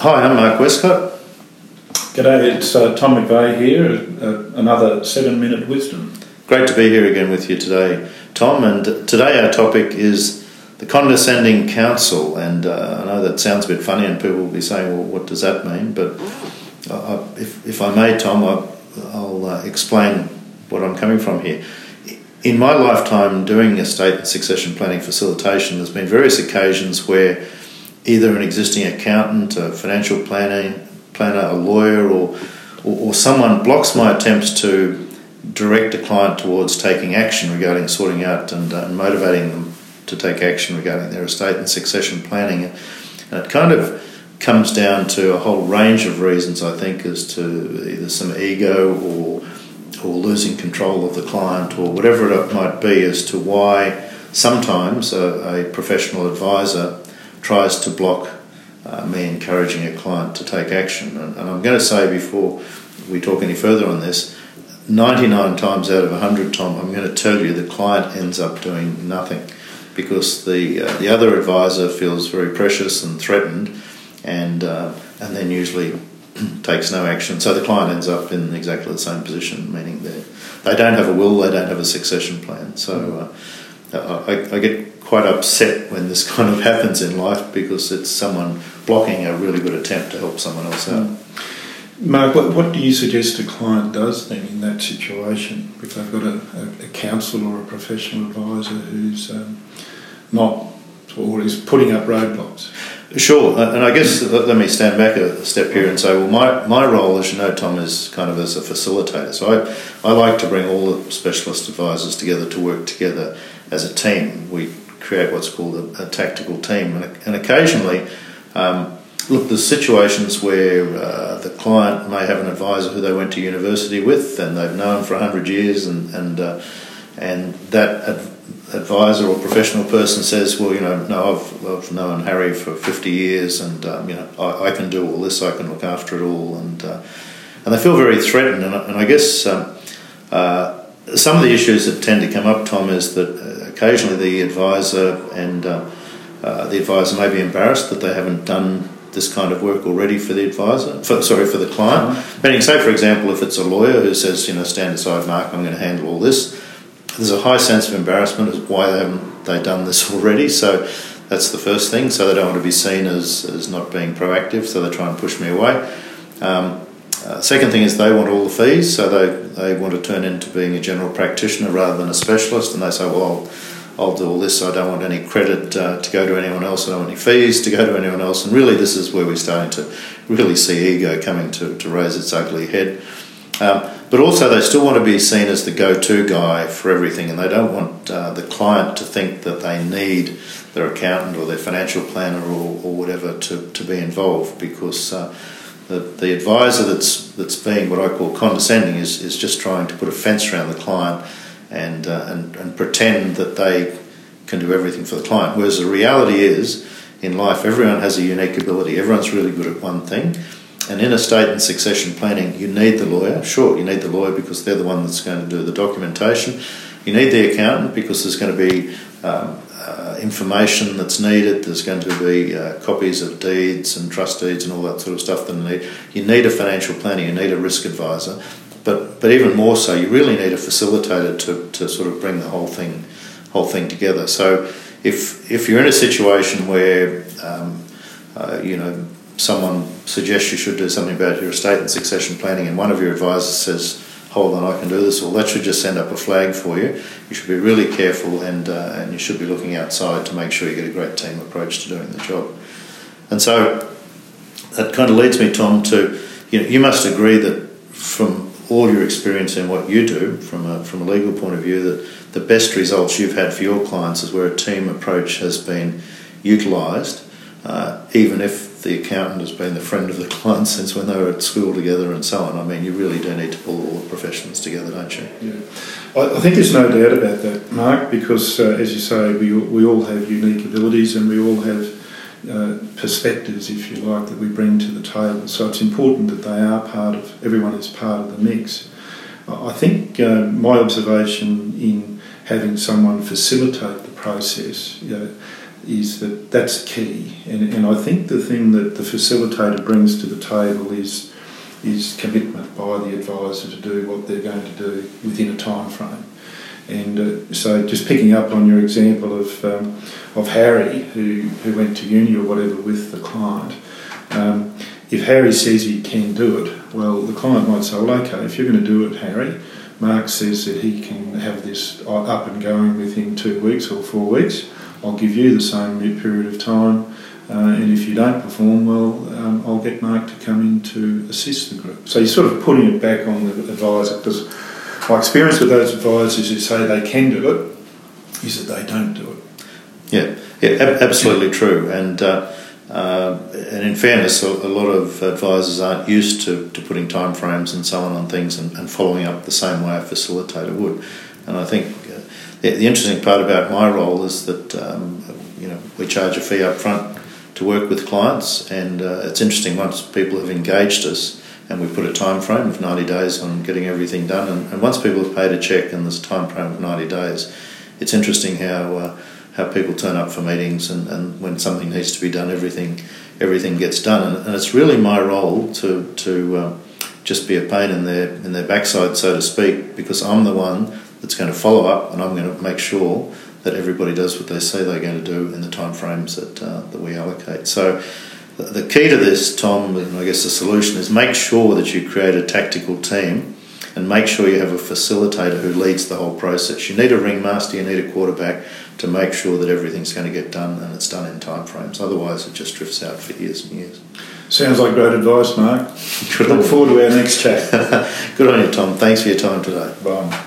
Hi, I'm Mark Westcott. G'day, it's uh, Tom McVeigh here, uh, another seven minute wisdom. Great to be here again with you today, Tom. And today our topic is the condescending counsel. And uh, I know that sounds a bit funny, and people will be saying, well, what does that mean? But uh, if, if I may, Tom, I, I'll uh, explain what I'm coming from here. In my lifetime doing estate and succession planning facilitation, there's been various occasions where either an existing accountant, a financial planner, planner, a lawyer, or, or, or someone blocks my attempts to direct a client towards taking action regarding sorting out and, uh, motivating them to take action regarding their estate and succession planning. And it kind of comes down to a whole range of reasons, I think, as to either some ego or or losing control of the client or whatever it might be as to why sometimes a, a professional advisor tries to block uh, me encouraging a client to take action. And, and, I'm going to say before we talk any further on this, 99 times out of 100, Tom, I'm going to tell you the client ends up doing nothing because the uh, the other advisor feels very precious and threatened, and uh, and then usually takes no action. So the client ends up in exactly the same position, meaning they they don't have a will, they don't have a succession plan. So uh, I, I get quite upset when this kind of happens in life because it's someone blocking a really good attempt to help someone else out. Mark, what, what do you suggest a client does then in that situation if they've got a, a, a counsellor or a professional advisor who's um, not or is putting up roadblocks? Sure, and I guess let me stand back a step here and say, well, my, my role, as you know, Tom, is kind of as a facilitator. So I, I like to bring all the specialist advisors together to work together as a team. We create what's called a, a tactical team. And, and occasionally, um, look, there's situations where uh, the client may have an advisor who they went to university with and they've known for 100 years, and, and, uh, and that ad- advisor or professional person says, Well, you know, no, I've, I've known Harry for 50 years and, um, you know, I, I, can do all this, I can look after it all. And, uh, and they feel very threatened. And, and I guess um, uh, some of the issues that tend to come up, Tom, is that uh, occasionally the advisor and uh, uh, the advisor may be embarrassed that they haven't done this kind of work already for the advisor, for, sorry, for the client. Mm-hmm. Meaning, say, for example, if it's a lawyer who says, you know, stand aside, Mark, I'm going to handle all this, there's a high sense of embarrassment as why they haven't they done this already. So that's the first thing. So they don't want to be seen as, as not being proactive, so they try and push me away. Um, uh, second thing is they want all the fees, so they, they want to turn into being a general practitioner rather than a specialist, and they say, well, I'll, I'll do all this, I don't want any credit uh, to go to anyone else, I don't want any fees to go to anyone else, and really this is where we're starting to really see ego coming to, to raise its ugly head. Um, but also, they still want to be seen as the go to guy for everything, and they don't want uh, the client to think that they need their accountant or their financial planner or, or whatever to, to be involved because uh, the, the advisor that's that's being what I call condescending is, is just trying to put a fence around the client and, uh, and and pretend that they can do everything for the client. Whereas the reality is, in life, everyone has a unique ability. Everyone's really good at one thing. And in estate and succession planning, you need the lawyer. Sure, you need the lawyer because they're the one that's going to do the documentation. You need the accountant because there's going to be um, uh, information that's needed. There's going to be uh, copies of deeds and trust deeds and all that sort of stuff that you need. You need a financial planner. You need a risk advisor. But but even more so, you really need a facilitator to, to sort of bring the whole thing whole thing together. So if if you're in a situation where um, uh, you know someone suggests you should do something about your estate and succession planning, and one of your advisors says hold on, I can do this, well, that should just send up a flag for you. You should be really careful and, uh, and you should be looking outside to make sure you get a great team approach to doing the job. And so that kind of leads me, Tom, to you know, you must agree that from all your experience in what you do, from a, from a legal point of view, that the best results you've had for your clients is where a team approach has been utilised, uh, even if the accountant has been the friend of the client since when they were at school together and so on. I mean, you really do need to pull all the professions together, don't you? Yeah. I think there's no doubt about that, Mark, because uh, as you say, we, we all have unique abilities and we all have uh, perspectives, if you like, that we bring to the table. So it's important that they are part of, everyone is part of the mix. I think uh, my observation in having someone facilitate the process, you know, is that that's key. And, and I think the thing that the facilitator brings to the table is is commitment by the advisor to do what they're going to do within a time frame. And uh, so, just picking up on your example of um, of Harry, who, who went to uni or whatever with the client, um, if Harry says he can do it, well, the client might say, well, okay, if you're going to do it, Harry, Mark says that he can have this up and going within two weeks or four weeks. I'll give you the same period of time. Uh, and if you don't perform well, um, I'll get Mark to come in to assist the group. So you're sort of putting it back on the advisor because my experience with those advisors who say they can do it is that they don't do it. Yeah, yeah, absolutely true. And uh, uh, and in fairness, a, lot of advisors aren't used to, to putting timeframes and so on on things and, and, following up the same way a facilitator would. And I think the, the, interesting part about my role is that um, you know we charge a fee up front to work with clients, and uh, it's interesting once people have engaged us and we put a time frame of 90 days on getting everything done, and, and once people have paid a check and there's a time frame of 90 days, it's interesting how uh, how people turn up for meetings and, and when something needs to be done, everything everything gets done. And, and it's really my role to to um, just be a pain in their in their backside, so to speak, because I'm the one that's going to follow up and I'm going to make sure that everybody does what they say they're going to do in the time frames that uh, that we allocate. So. The key to this, Tom, and I guess the solution is make sure that you create a tactical team and make sure you have a facilitator who leads the whole process. You need a ringmaster, you need a quarterback, to make sure that everything's going to get done and it's done in time frames. Otherwise, it just drifts out for years and years. Sounds like great advice, Mark. Good Look forward to our next chat. Good on you, Tom. Thanks for your time today. Bye.